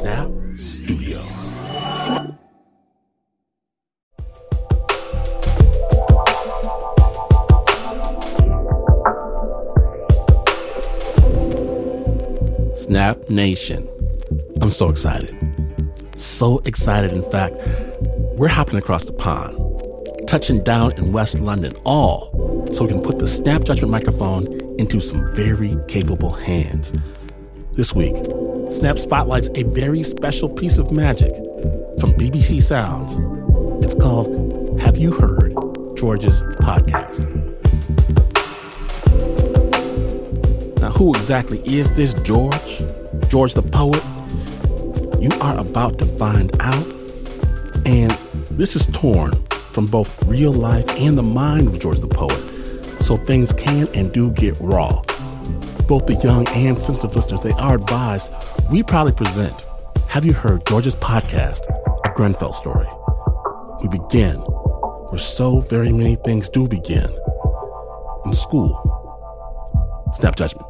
Snap Studios. Snap Nation. I'm so excited. So excited, in fact, we're hopping across the pond, touching down in West London, all so we can put the Snap Judgment microphone into some very capable hands. This week, Snap spotlights a very special piece of magic from BBC Sounds. It's called Have You Heard? George's Podcast. Now, who exactly is this George? George the poet? You are about to find out. And this is torn from both real life and the mind of George the poet, so things can and do get raw. Both the young and sensitive listeners, they are advised. We proudly present Have You Heard George's Podcast, a Grenfell story. We begin where so very many things do begin in school. Snap judgment.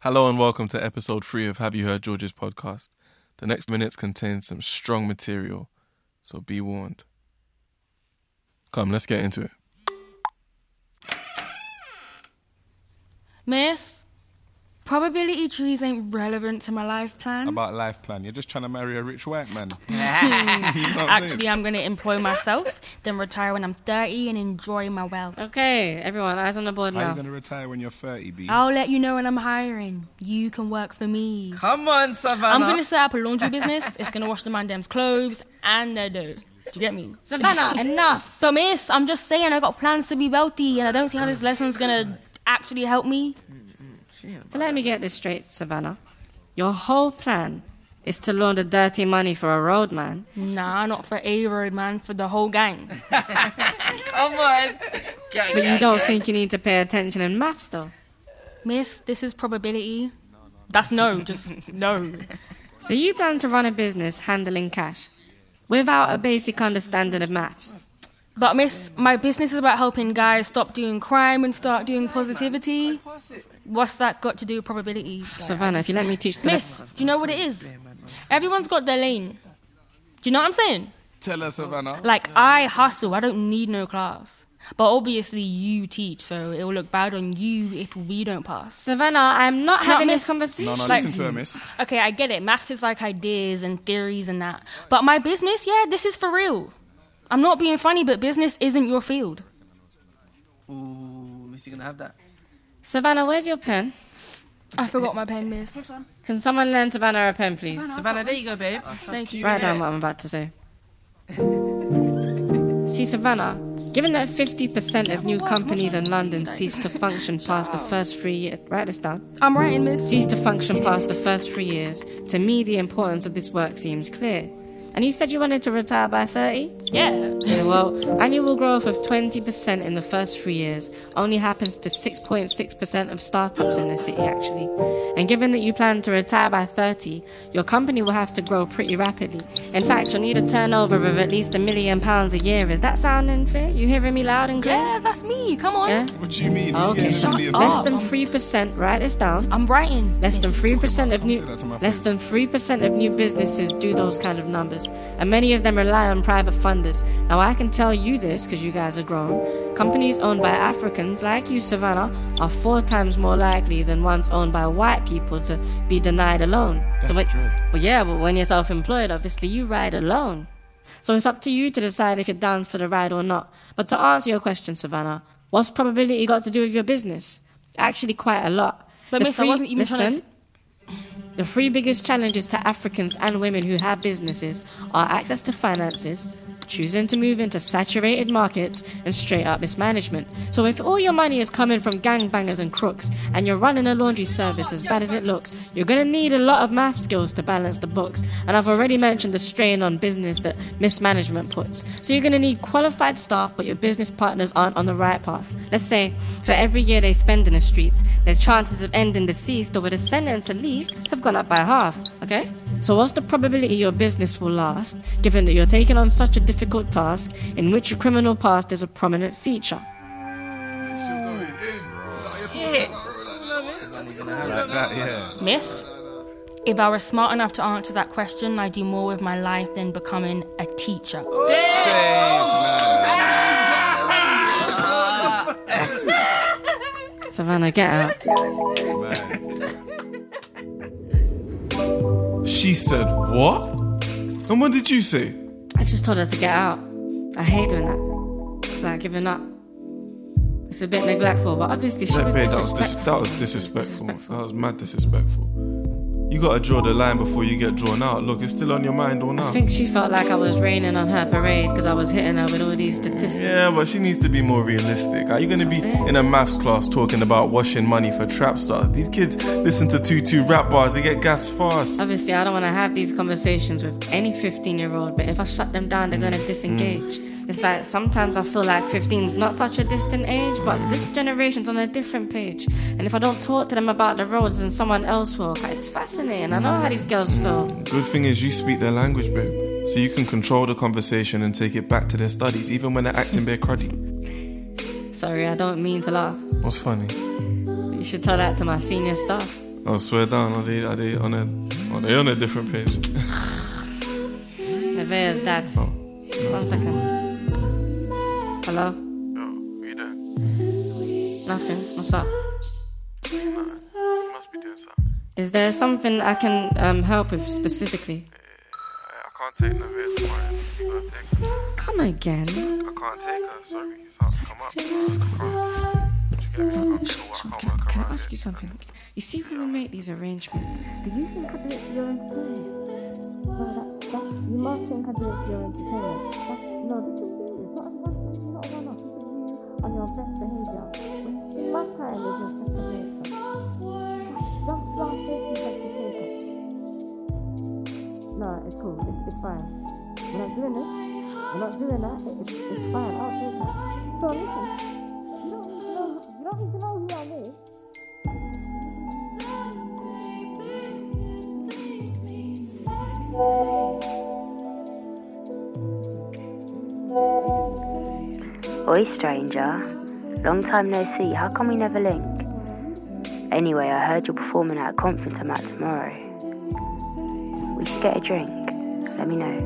Hello and welcome to episode three of Have You Heard George's podcast. The next minutes contain some strong material, so be warned. Come, let's get into it. Miss, probability trees ain't relevant to my life plan. about life plan. You're just trying to marry a rich white man. You know Actually. I'm gonna employ myself, then retire when I'm 30 and enjoy my wealth. Okay, everyone, eyes on the board How you now. gonna retire when you're 30, B? I'll let you know when I'm hiring. You can work for me. Come on, Savannah. I'm gonna set up a laundry business. It's gonna wash the man them's clothes and their dough. Do you get me? Savannah, enough. But miss, I'm just saying I got plans to be wealthy and I don't see how this lesson's gonna actually help me. Mm-hmm. So let me get this straight, Savannah. Your whole plan is to launder dirty money for a roadman. Nah, not for a road man, for the whole gang. Come on. But you don't think you need to pay attention in maths, though. Miss, this is probability. That's no, just no. So you plan to run a business handling cash without a basic understanding of maths. But miss, my business is about helping guys stop doing crime and start doing positivity. What's that got to do with probability? Savannah, if you let me teach the Miss, do you know what it is? Everyone's got their lane. Do you know what I'm saying? Tell us, Savannah. Like, I hustle, I don't need no class. But obviously, you teach, so it will look bad on you if we don't pass. Savannah, I'm not having miss- this conversation. No, no, like- listen to her, miss. Okay, I get it. Maths is like ideas and theories and that. But my business, yeah, this is for real. I'm not being funny, but business isn't your field. Ooh, Miss, you gonna have that? Savannah, where's your pen? I forgot my pen, miss. Can someone lend Savannah a pen, please? Savannah, there you go, babe. Thank you. Write down what I'm about to say. See, Savannah, given that 50% of new companies in London cease to function past the first three years, write this down, I'm writing, miss. cease to function past the first three years, to me the importance of this work seems clear. And you said you wanted to retire by 30? Yeah. Yeah, well, annual growth of 20% in the first three years only happens to 6.6% of startups in the city, actually. And given that you plan to retire by 30, your company will have to grow pretty rapidly. In fact, you'll need a turnover of at least a million pounds a year. Is that sounding fair? You hearing me loud and clear? Yeah, that's me. Come on. Yeah? What do you mean? Okay. Yeah, Less than 3%, write this down. I'm writing. Less than three percent of new say that to my less than three percent of new businesses do those kind of numbers, and many of them rely on private funders. Now I can tell you this because you guys are grown. Companies owned by Africans like you, Savannah, are four times more likely than ones owned by white people to be denied a loan. so That's when, dread. well, yeah, but when you're self-employed, obviously you ride alone. So it's up to you to decide if you're down for the ride or not. But to answer your question, Savannah, what's probability got to do with your business? Actually, quite a lot. But The miss, I wasn't even trying to listen, The three biggest challenges to Africans and women who have businesses are access to finances, choosing to move into saturated markets, and straight up mismanagement. So if all your money is coming from gangbangers and crooks, and you're running a laundry service as bad as it looks, you're gonna need a lot of math skills to balance the books. And I've already mentioned the strain on business that mismanagement puts. So you're gonna need qualified staff, but your business partners aren't on the right path. Let's say for every year they spend in the streets, their chances of ending deceased or with a sentence at least have gone up by half. Okay? So what's the probability your business will last, given that you're taking on such a difficult task in which a criminal past is a prominent feature? Like that, yeah. Miss, if I was smart enough to answer that question, I'd do more with my life than becoming a teacher. Savannah, get out. She said what? And what did you say? I just told her to get out. I hate doing that. It's like giving up. It's a bit neglectful, but obviously she was that was, dis- disrespectful. that was disrespectful. That was mad disrespectful. You gotta draw the line before you get drawn out. Look, it's still on your mind all now. I think she felt like I was raining on her parade because I was hitting her with all these statistics. Yeah, but she needs to be more realistic. Are you to be in a maths class talking about washing money for trap stars? These kids listen to two-two rap bars, they get gas fast. Obviously, I don't want to have these conversations with any 15 year old, but if I shut them down, they're going to mm. disengage. Mm. It's like sometimes I feel like 15 is not such a distant age, but this generation's on a different page. And if I don't talk to them about the roads, then someone else will. It's fascinating. I know how these girls feel. Good thing is you speak their language, babe. So you can control the conversation and take it back to their studies, even when they're acting bare cruddy. Sorry, I don't mean to laugh. What's funny? You should tell that to my senior staff. I'll swear down, are they, are they on a, are they on a different page? It's Nevaeh's dad. Oh. One second. Hello? Yo, you there? Nothing. What's up? You must be doing something. Is there something I can um, help with specifically? I can't take Nevaeh tomorrow. You gotta take. Come again. I can't take her, sorry. You have to come up. I can't. Can, can I ask you something? You see, when we make these arrangements, do you think I do it your entertainment? No, that, that, you must think I do it for your entertainment. That's, no, this on your best behavior. My time is your second nature. Just last week you said to take it. No, it's cool. It's, it's fine. We're not doing it. We're not doing that. It's, it's fine. I'll take that. So listen. Oi, stranger. Long time no see. How come we never link? Anyway, I heard you're performing at a conference I'm at tomorrow. We should get a drink. Let me know.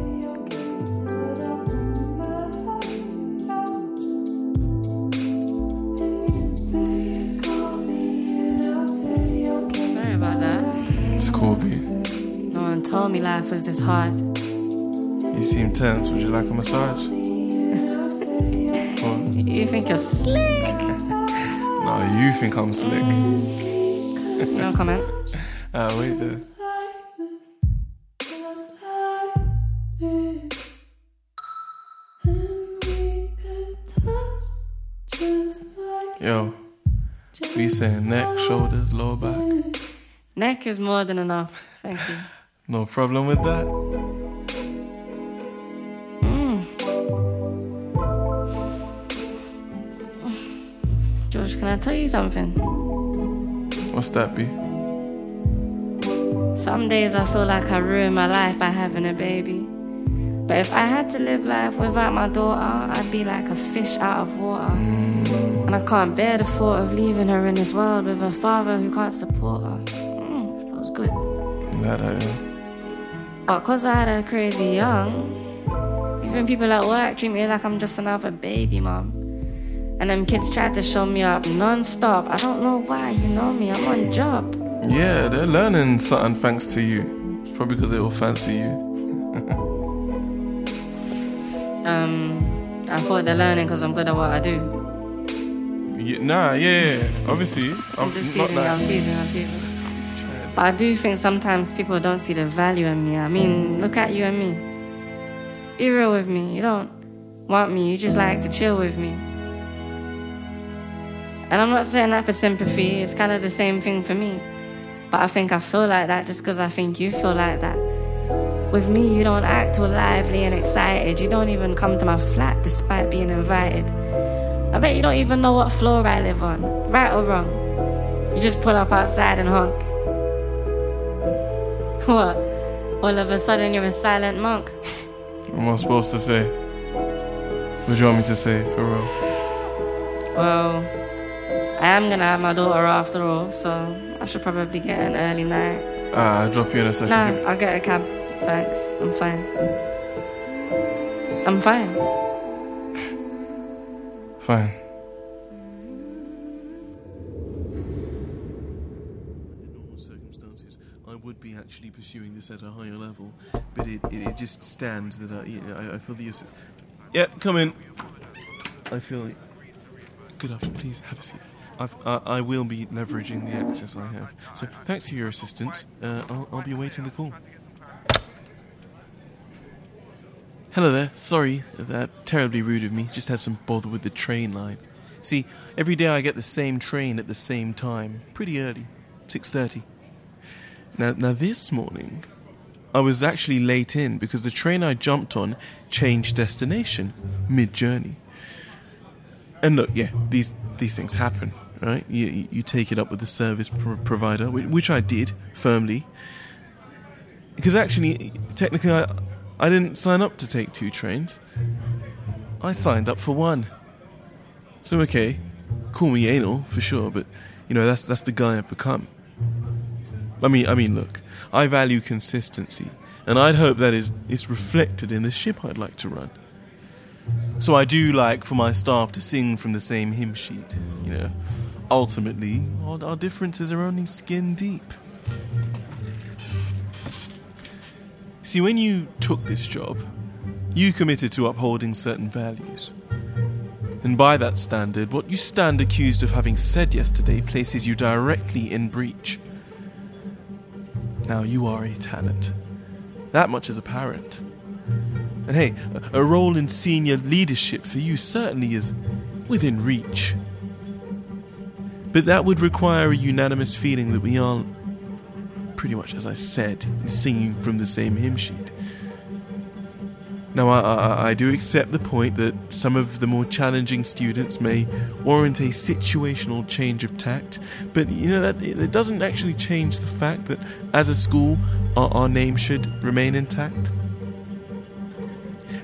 Sorry about that. It's cool, B. No one told me life was this hard. You seem tense. Would you like a massage? You think you're slick? No, you think I'm slick. No comment. Ah, wait there. Yo, we saying neck, shoulders, lower back. Neck is more than enough. Thank you. No problem with that. Can I tell you something? What's that, be? Some days I feel like I ruined my life by having a baby. But if I had to live life without my daughter, I'd be like a fish out of water. And I can't bear the thought of leaving her in this world with a father who can't support her. Mm, feels good. Glad I am. But because I had her crazy young, even people at work treat me like I'm just another baby mom. And them kids tried to show me up non-stop. I don't know why, you know me, I'm on job. Yeah, they're learning something thanks to you. It's probably because they all fancy you. Um, I thought they're learning because I'm good at what I do. Yeah, nah, yeah, yeah. Obviously, I'm, I'm just teasing, like- I'm teasing, I'm teasing. But I do think sometimes people don't see the value in me. I mean, look at you and me. Be real with me. You don't want me, you just like to chill with me. And I'm not saying that for sympathy, it's kind of the same thing for me. But I think I feel like that just because I think you feel like that. With me, you don't act all lively and excited. You don't even come to my flat despite being invited. I bet you don't even know what floor I live on, right or wrong. You just pull up outside and honk. What? All of a sudden you're a silent monk. What am I supposed to say? What do you want me to say, for real? Well, I am gonna have my daughter after all, so I should probably get an early night. Uh, I'll drop you in a second. No, I'll get a cab. Thanks. I'm fine. I'm fine. Fine. In normal circumstances, I would be actually pursuing this at a higher level, but it, it, it just stands that I, you know, I, I feel the. ass- Yep, come in. I feel. Good afternoon. Please have a seat. I, will be leveraging the access I have. So thanks for your assistance. Uh, I'll, I'll be awaiting the call. Hello there. Sorry, that terribly rude of me. Just had some bother with the train line. See, every day I get the same train at the same time, pretty early, 6:30. Now now this morning I was actually late in because the train I jumped on changed destination mid-journey. And look, yeah, these these things happen, right? You you- take it up with the service pro- provider, whi- which I did firmly. Because actually, technically, I I didn't sign up to take two trains. I signed up for one. So okay, call me anal for sure, but you know that's that's the guy I've become. I mean, I mean, look, I value consistency, and I'd hope that is is reflected in the ship I'd like to run. So I do like for my staff to sing from the same hymn sheet. You know, ultimately, our, our differences are only skin deep. See, when you took this job, you committed to upholding certain values. And by that standard, what you stand accused of having said yesterday places you directly in breach. Now, you are a talent. That much is apparent. And hey, a, a role in senior leadership for you certainly is within reach. But that would require a unanimous feeling that we are, pretty much as I said, singing from the same hymn sheet. Now, I, I, I do accept the point that some of the more challenging students may warrant a situational change of tact, but you know that it doesn't actually change the fact that as a school, our, our name should remain intact.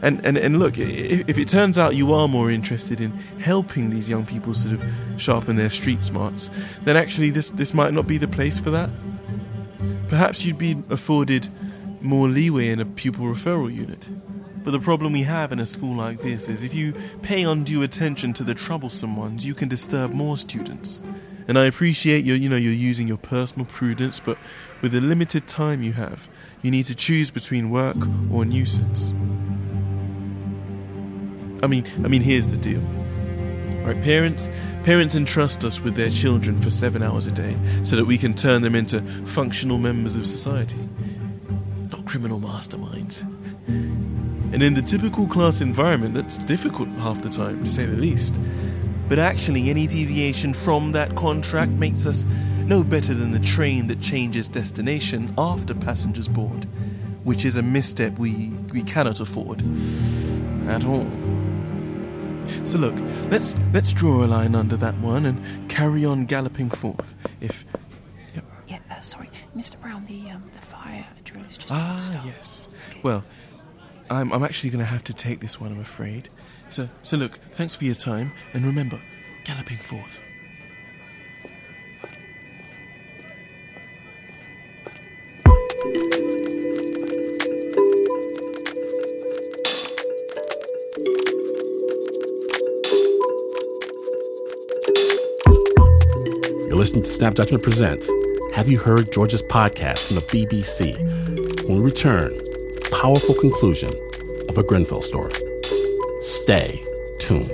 And, and, and look, if it turns out you are more interested in helping these young people sort of sharpen their street smarts, then actually this, this might not be the place for that. Perhaps you'd be afforded more leeway in a pupil referral unit. But the problem we have in a school like this is if you pay undue attention to the troublesome ones, you can disturb more students. And I appreciate you you know you're using your personal prudence, but with the limited time you have, you need to choose between work or nuisance. I mean, I mean here's the deal. Right, parents, parents entrust us with their children for seven hours a day so that we can turn them into functional members of society, not criminal masterminds. And in the typical class environment, that's difficult half the time, to say the least. But actually, any deviation from that contract makes us no better than the train that changes destination after passengers board, which is a misstep we, we cannot afford at all. So look, let's let's draw a line under that one and carry on galloping forth. If Yeah, uh, sorry, Mr. Brown. The um, the fire drill is just about ah to yes, well, I'm I'm actually going to have to take this one, I'm afraid. So so look, thanks for your time, and remember, galloping forth. To Snap Judgment Presents Have You Heard George's podcast from the BBC? When we return, powerful conclusion of a Grenfell story. Stay tuned.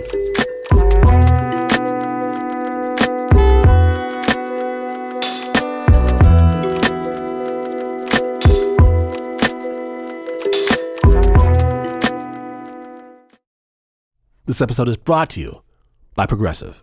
This episode is brought to you by Progressive.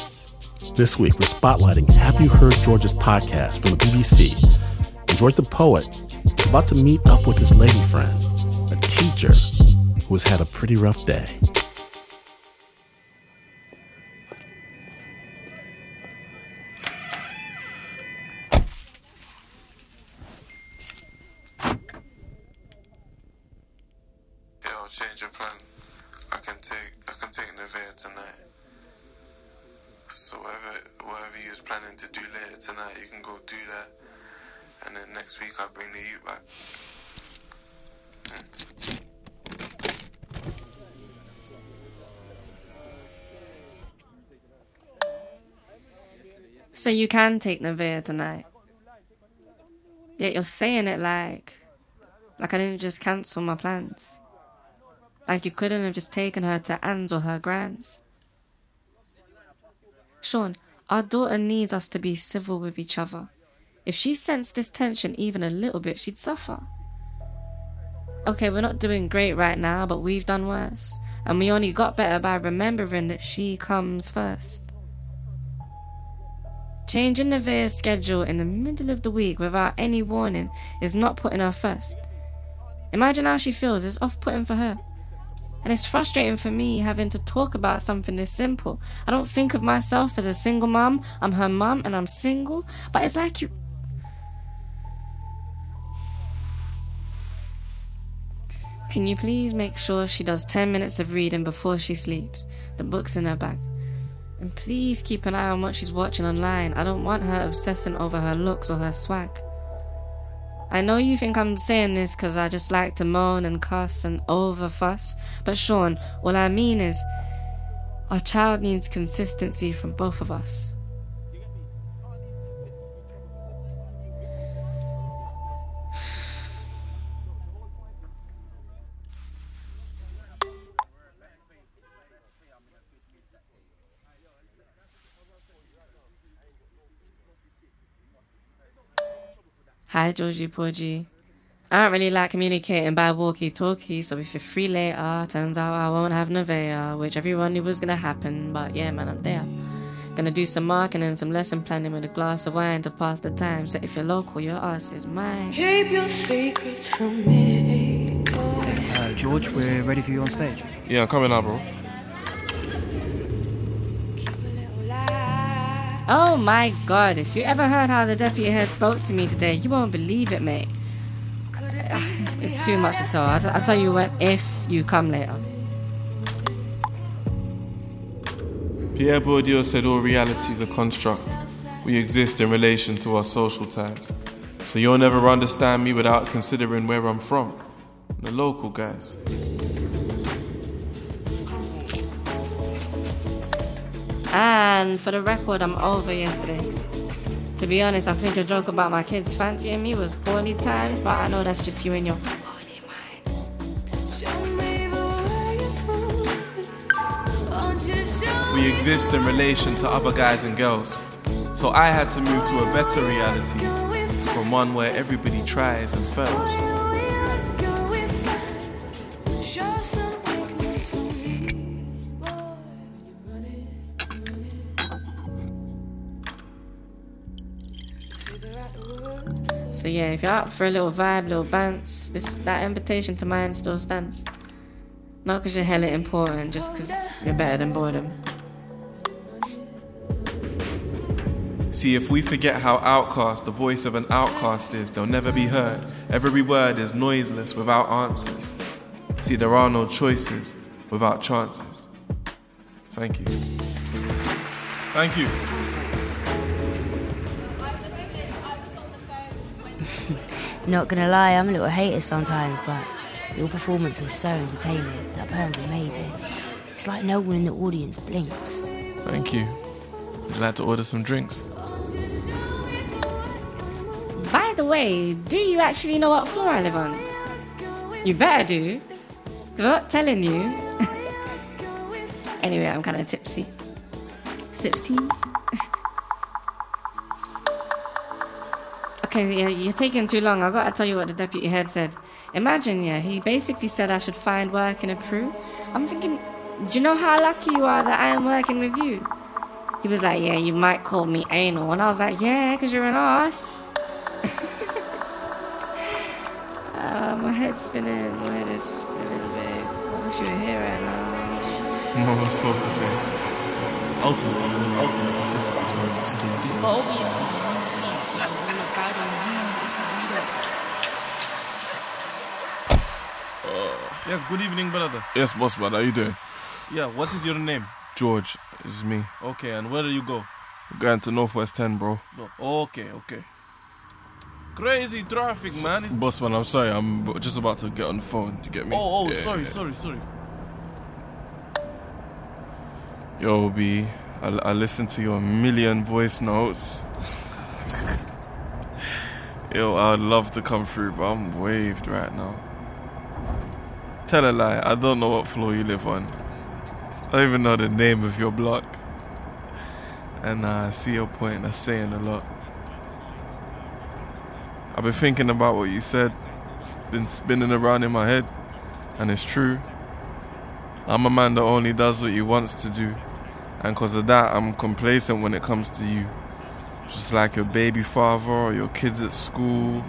This week, we're spotlighting Have You Heard George's podcast from the BBC. And George the Poet is about to meet up with his lady friend, a teacher who has had a pretty rough day. So you can take Nevaeh tonight. Yet you're saying it like, like I didn't just cancel my plans. Like you couldn't have just taken her to Anne's or her grand's. Sean, our daughter needs us to be civil with each other. If she sensed this tension even a little bit, she'd suffer. Okay, we're not doing great right now, but we've done worse. And we only got better by remembering that she comes first. Changing the Nevaeh's schedule in the middle of the week without any warning is not putting her first. Imagine how she feels, it's off putting for her. And it's frustrating for me having to talk about something this simple. I don't think of myself as a single mom. I'm her mom and I'm single. But it's like you. Can you please make sure she does 10 minutes of reading before she sleeps? The book's in her bag. And please keep an eye on what she's watching online. I don't want her obsessing over her looks or her swag. I know you think I'm saying this because I just like to moan and cuss and over fuss, but Sean, all I mean is our child needs consistency from both of us. Hi, Georgie Porgy. I don't really like communicating by walkie talkie, so if you're free later, turns out I won't have Nevaeh, which everyone knew was gonna happen, but yeah, man, I'm there. Gonna do some marking and some lesson planning with a glass of wine to pass the time, so if you're local, your ass is mine. Keep your secrets from me. Uh, George, we're ready for you on stage. Yeah, I'm coming up, bro. Oh my god, if you ever heard how the deputy head spoke to me today, you won't believe it, mate. It's too much to tell. I'll, I'll tell you when if you come later. Pierre Bourdieu said all reality is a construct. We exist in relation to our social ties. So you'll never understand me without considering where I'm from. The local guys. And for the record, I'm over yesterday. To be honest, I think your joke about my kids fancying me was poorly timed, but I know that's just you and your mind. We exist in relation to other guys and girls. So I had to move to a better reality from one where everybody tries and fails. If you're up for a little vibe, little bounce, this that invitation to mine still stands. Not because you're hella important, just because you're better than boredom. See, if we forget how outcast the voice of an outcast is, they'll never be heard. Every word is noiseless without answers. See, there are no choices without chances. Thank you. Thank you. Not gonna lie, I'm a little hater sometimes, but your performance was so entertaining. That poem's amazing. It's like no one in the audience blinks. Thank you. Would you like to order some drinks? By the way, do you actually know what floor I live on? You better do. Because I'm not telling you. anyway, I'm kind of tipsy. Sips okay, yeah, you're taking too long. i got to tell you what the deputy head said. Imagine, yeah, he basically said I should find work in Peru. I'm thinking, do you know how lucky you are that I am working with you? He was like, yeah, you might call me anal. And I was like, yeah, because you're an ass. Uh, my head's spinning. My head is spinning, babe. I wish you were here right now. What am I supposed to say? Ultimately, ultimately, the difference is where you stand. But obviously, it's like when you're bad on you, you can read it. Yes, good evening, brother. Yes, boss man, how you doing? Yeah, what is your name? George it's me. Okay, and where do you go? Going to Northwest 10, bro. No. Okay, okay. Crazy traffic, man. It's- Boss man, I'm sorry, I'm just about to get on the phone. Do you get me? Oh, oh, Yeah, sorry, yeah. sorry, sorry. Yo, B, I, I listened to your million voice notes. Yo, I'd love to come through, but I'm waved right now. Tell a lie, I don't know what floor you live on. I don't even know the name of your block. And uh, I see your point, that's saying a lot. I've been thinking about what you said. It's been spinning around in my head. And it's true. I'm a man that only does what he wants to do. And because of that, I'm complacent when it comes to you. Just like your baby father or your kids at school.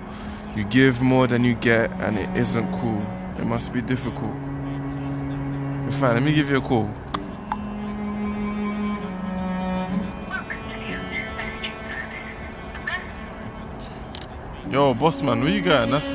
You give more than you get, and it isn't cool. It must be difficult. In fact, let me give you a call. Yo, boss man, where you going? That's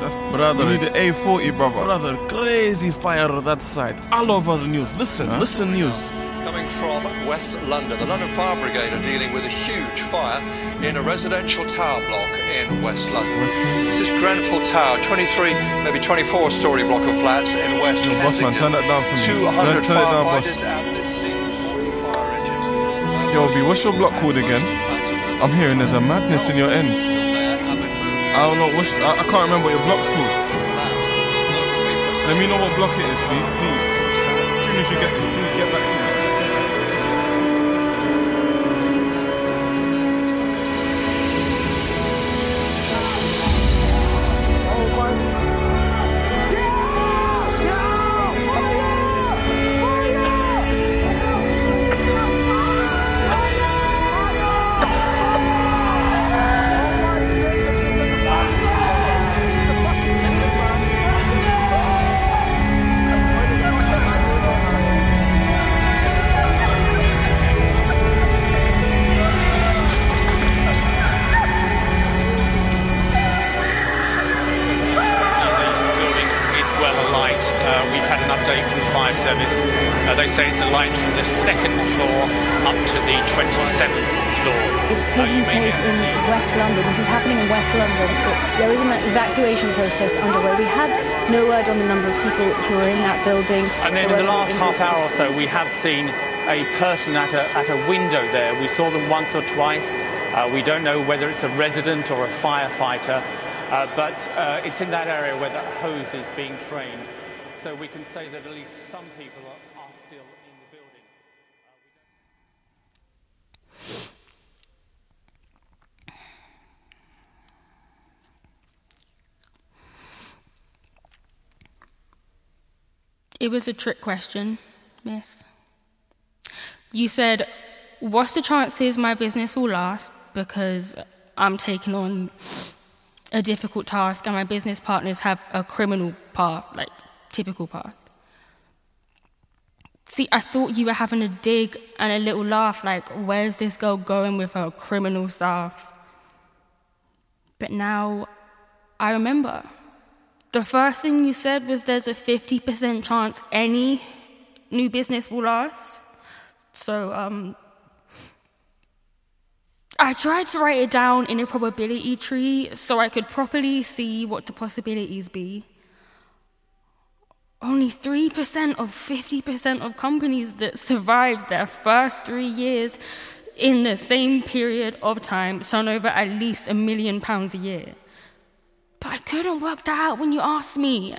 that's Brother, You need the A40, brother. Brother, crazy fire on that side. All over the news. Listen, Huh? listen, news. Coming from West London, the London Fire Brigade are dealing with a huge fire in a residential tower block in West London. This is Grenfell Tower, 23, maybe 24 story block of flats in West Yo, boss man, turn that down for me. 200 Turn- down, boss. firefighters at this scene, 40 fire engines. Yo, B, what's your block called again? I'm hearing there's a madness in your ends. I don't know, what's, I, I can't remember what your block's called. Let me know what block it is, B, please. As soon as you get this, please get back to me. Uh, they say it's alight from the second floor up to the 27th floor. It's taking place in West London. This is happening in West London. It's, there is an evacuation process underway. We have no word on the number of people who are in that building. And then in the last half hour or so, we have seen a person at a, at a window there. We saw them once or twice. Uh, we don't know whether it's a resident or a firefighter, uh, but uh, it's in that area where that hose is being trained. So we can say that at least some people are, are still in the building. It was a trick question, miss. You said, What's the chances my business will last? Because I'm taking on a difficult task and my business partners have a criminal path, like typical path. See, I thought you were having a dig and a little laugh, like, where's this girl going with her criminal stuff? But now I remember. The first thing you said was there's a 50% chance any new business will last. So, um, I tried to write it down in a probability tree so I could properly see what the possibilities be. Only 3% of 50% of companies that survived their first three years in the same period of time turn over at least a million pounds a year. But I couldn't work that out when you asked me.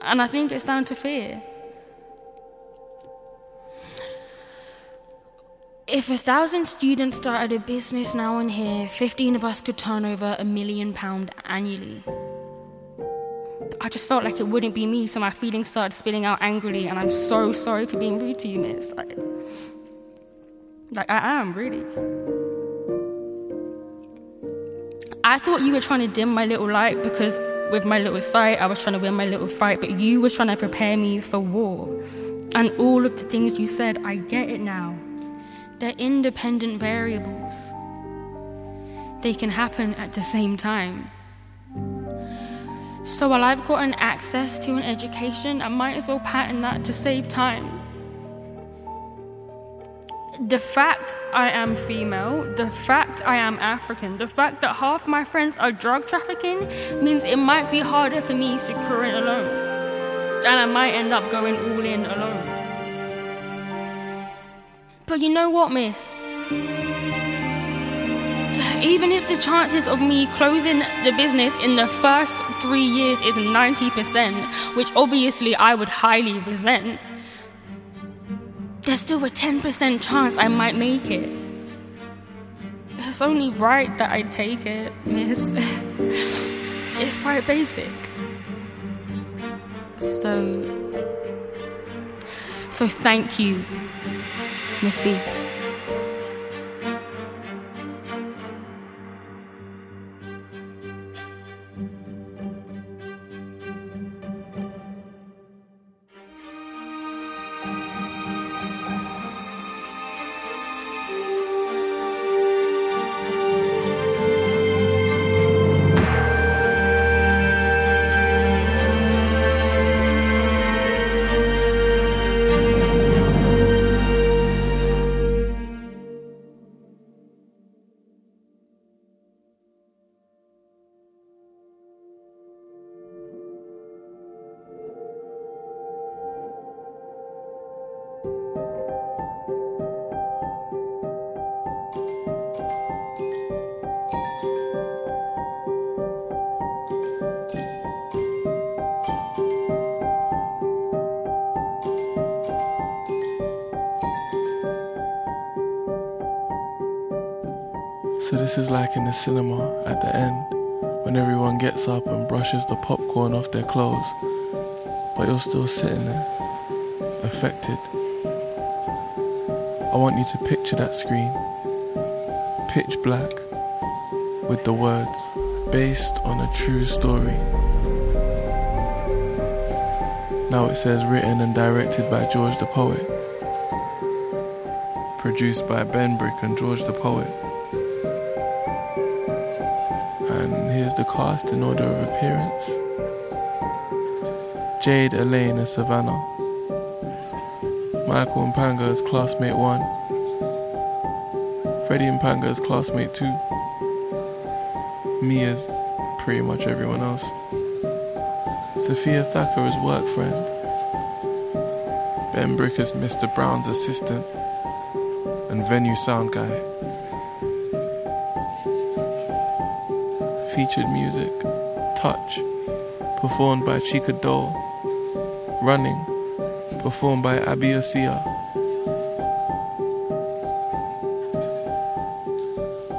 And I think it's down to fear. If a thousand students started a business now and here, 15 of us could turn over a million pound annually. I just felt like it wouldn't be me, so my feelings started spilling out angrily, and I'm so sorry for being rude to you, miss. Like I am, really. I thought you were trying to dim my little light because with my little sight, I was trying to win my little fight, but you were trying to prepare me for war. And all of the things you said, I get it now. They're independent variables. They can happen at the same time. So while I've gotten access to an education, I might as well patent that to save time. The fact I am female, the fact I am African, the fact that half my friends are drug trafficking means it might be harder for me securing alone. And I might end up going all in alone. But you know what, miss? Even if the chances of me closing the business in the first three years is 90%, which obviously I would highly resent, there's still a 10% chance I might make it. It's only right that I take it, miss. it's quite basic. So. So thank you, Miss B. So this is like in the cinema at the end, when everyone gets up and brushes the popcorn off their clothes, but you're still sitting there, affected. I want you to picture that screen, pitch black, with the words, based on a true story. Now it says written and directed by George the Poet, produced by Ben Brick and George the Poet. Cast in order of appearance. Jade, Elaine as Savannah, Michael Mpanga as classmate 1, Freddie Mpanga as classmate 2, me as pretty much everyone else, Sophia Thacker as work friend, Ben Brick as Mr. Brown's assistant, and venue sound guy. Featured music, Touch, performed by Chica Dole, Running, performed by Abi Osia.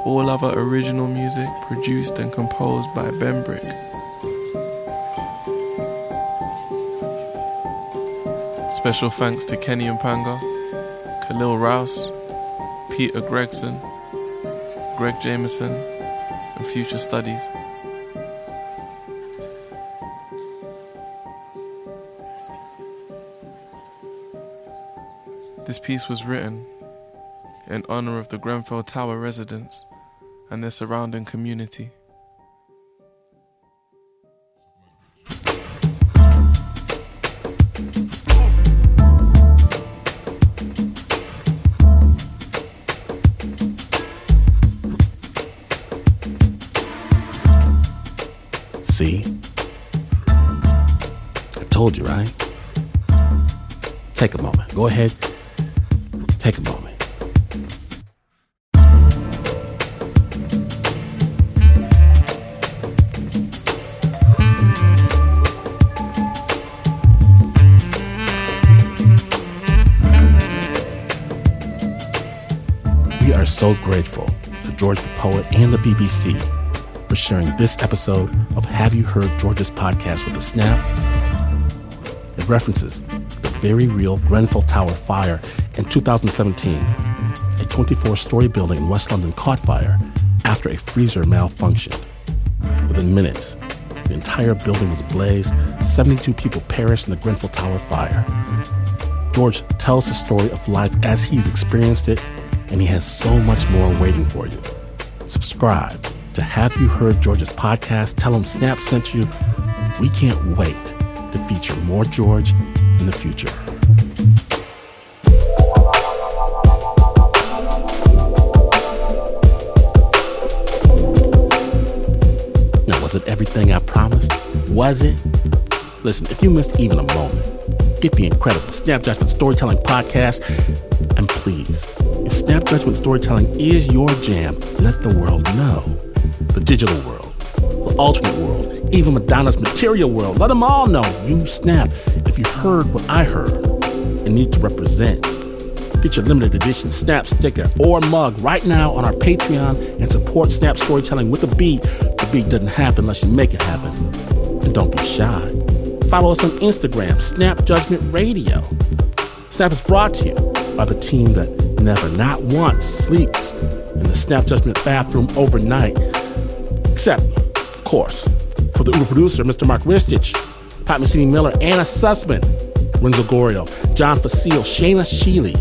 All other original music produced and composed by Ben Brick. Special thanks to Kenny Mpanga, Khalil Rouse, Peter Gregson, Greg Jameson, and Future Studies. This piece was written in honor of the Grenfell Tower residents and their surrounding community. See? I told you, right? Take a moment. Go ahead. Take a moment. so grateful to George the Poet and the BBC sharing this episode of Have You Heard George's podcast with a snap. It references the very real Grenfell Tower fire in 2017. A 24 story building in West London caught fire after a freezer malfunctioned. Within minutes, the entire building was ablaze. 72 people perished in the Grenfell Tower fire. George tells the story of life as he's experienced it, and he has so much more waiting for you. Subscribe to Have You Heard George's podcast. Tell him Snap sent you. We can't wait to feature more George in the future. Now, was it everything I promised? Was it? Listen, if you missed even a moment, get the incredible Snap Judgment Storytelling Podcast. And please, if Snap Judgment Storytelling is your jam, let the world know. The digital world, the alternate world, even Madonna's material world, let them all know you Snap if you heard what I heard and need to represent. Get your limited edition Snap sticker or mug right now on our Patreon and support Snap Storytelling with a beat. The beat doesn't happen unless you make it happen. And don't be shy. Follow us on Instagram, Snap Judgment Radio. Snap is brought to you by the team that never, not once, sleeps in the Snap Judgment bathroom overnight. Except, of course, for the Uber producer, Mr. Mark Ristich, Pat Mesiti Miller, Anna Sussman, Renzo Gorio, John Facile, Shaina Shealy,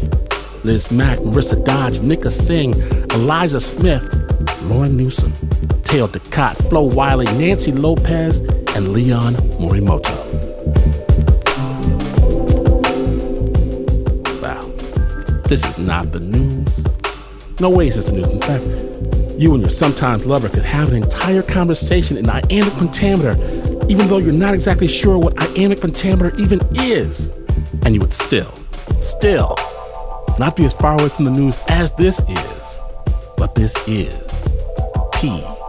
Liz Mack, Marissa Dodge, Nika Singh, Eliza Smith, Lauren Newsom, Teo Ducat, Flo Wiley, Nancy Lopez, and Leon Morimoto. Wow, this is not the news. No way is this the news. In fact, you and your sometimes lover could have an entire conversation in iambic pentameter, even though you're not exactly sure what iambic pentameter even is. And you would still, still, not be as far away from the news as this is. But this is PRX.